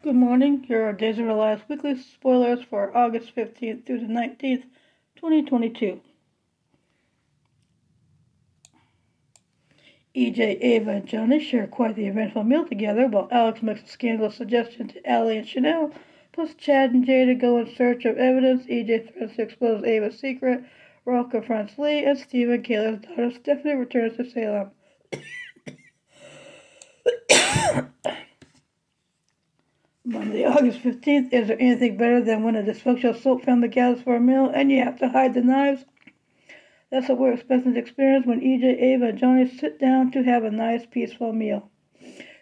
Good morning. Here are Days of Our Lives weekly spoilers for August 15th through the 19th, 2022. EJ, Ava, and Johnny share quite the eventful meal together while Alex makes a scandalous suggestion to Allie and Chanel. Plus, Chad and Jada go in search of evidence. EJ threatens to expose Ava's secret. Rolf confronts Li, and Steve and Kayla's daughter Stephanie returns to Salem. August 15th. Is there anything better than when a dysfunctional soap family gathers for a meal and you have to hide the knives? That's what we're expecting to experience when EJ, Ava, and Johnny sit down to have a nice, peaceful meal.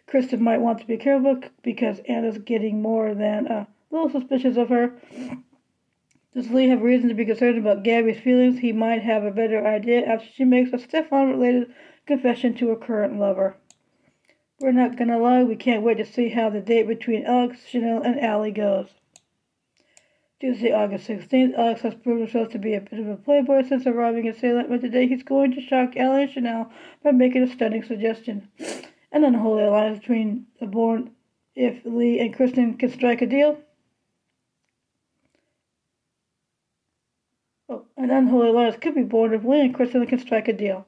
Kristen might want to be careful because Anna's getting more than a little suspicious of her. Does Li have reason to be concerned about Gabby's feelings? He might have a better idea after she makes a Stefan related confession to her current lover. We're not gonna lie, we can't wait to see how the date between Alex, Chanel, and Allie goes. Tuesday, August 16th, Alex has proved himself to be a bit of a playboy since arriving in Salem, but today he's going to shock Allie and Chanel by making a stunning suggestion. An unholy alliance between the born if Li and Kristen can strike a deal. Oh, an unholy alliance could be born if Li and Kristen can strike a deal.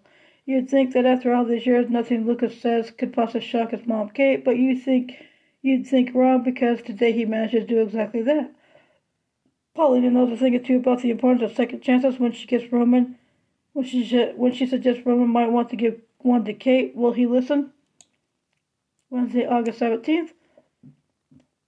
You'd think that after all these years, nothing Lucas says could possibly shock his mom, Kate, but you think you'd think wrong because today he managed to do exactly that. Paulina knows a thing or two about the importance of second chances when she gets Roman. When she when she suggests Roman might want to give one to Kate, will he listen? Wednesday, August seventeenth.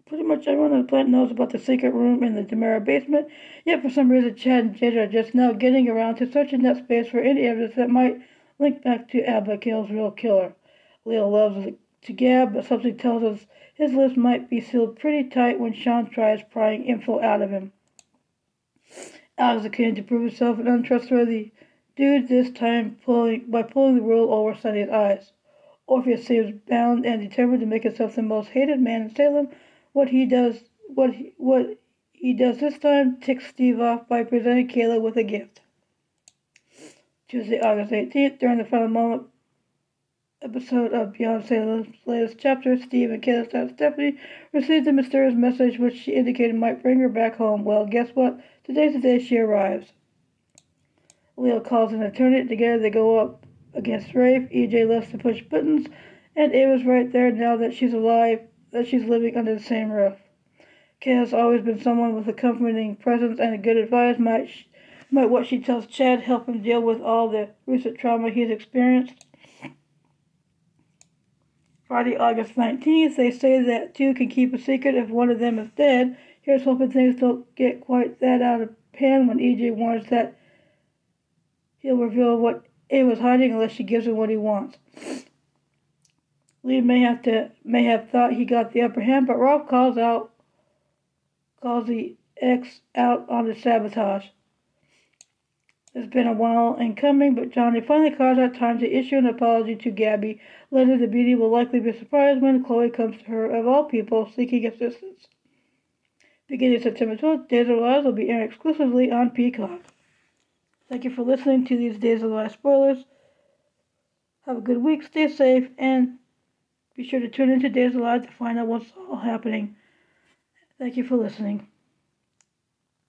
Pretty much everyone on the planet knows about the secret room in the DiMera basement, yet for some reason Chad and Jada are just now getting around to searching that space for any evidence that might Link back to Abigail's real killer. Leo loves to gab, but something tells us his lips might be sealed pretty tight when Sean tries prying info out of him. Alex is keen to prove himself an untrustworthy dude, this time pulling by pulling the wool over Sonny's eyes. Orpheus seems bound and determined to make himself the most hated man in Salem. What he does, what he, what he does this time, ticks Steve off by presenting Kayla with a gift. Tuesday, August 18th, during the final moment episode of Beyond Salem's latest chapter, Steve and Kayla's daughter Stephanie received a mysterious message which she indicated might bring her back home. Well, guess what? Today's the day she arrives. Leo calls an attorney. Together they go up against Rafe. EJ left to push buttons, and Ava's right there now that she's alive, that she's living under the same roof. Kay has always been someone with a comforting presence and a good advice. Might might what she tells Chad help him deal with all the recent trauma he's experienced? Friday, August 19th, they say that two can keep a secret if one of them is dead. Here's hoping things don't get quite that out of hand when EJ warns that he'll reveal what A was hiding unless she gives him what he wants. Li may have to may have thought he got the upper hand, but Rolf calls out calls the ex out on the sabotage. It's been a while in coming, but Johnny finally carves out time to issue an apology to Gabby. Later, the beauty will likely be surprised when Chloe comes to her, of all people, seeking assistance. Beginning September 12th, Days of Lives will be airing exclusively on Peacock. Thank you for listening to these Days of Lives spoilers. Have a good week, stay safe, and be sure to tune into Days of Lives to find out what's all happening. Thank you for listening.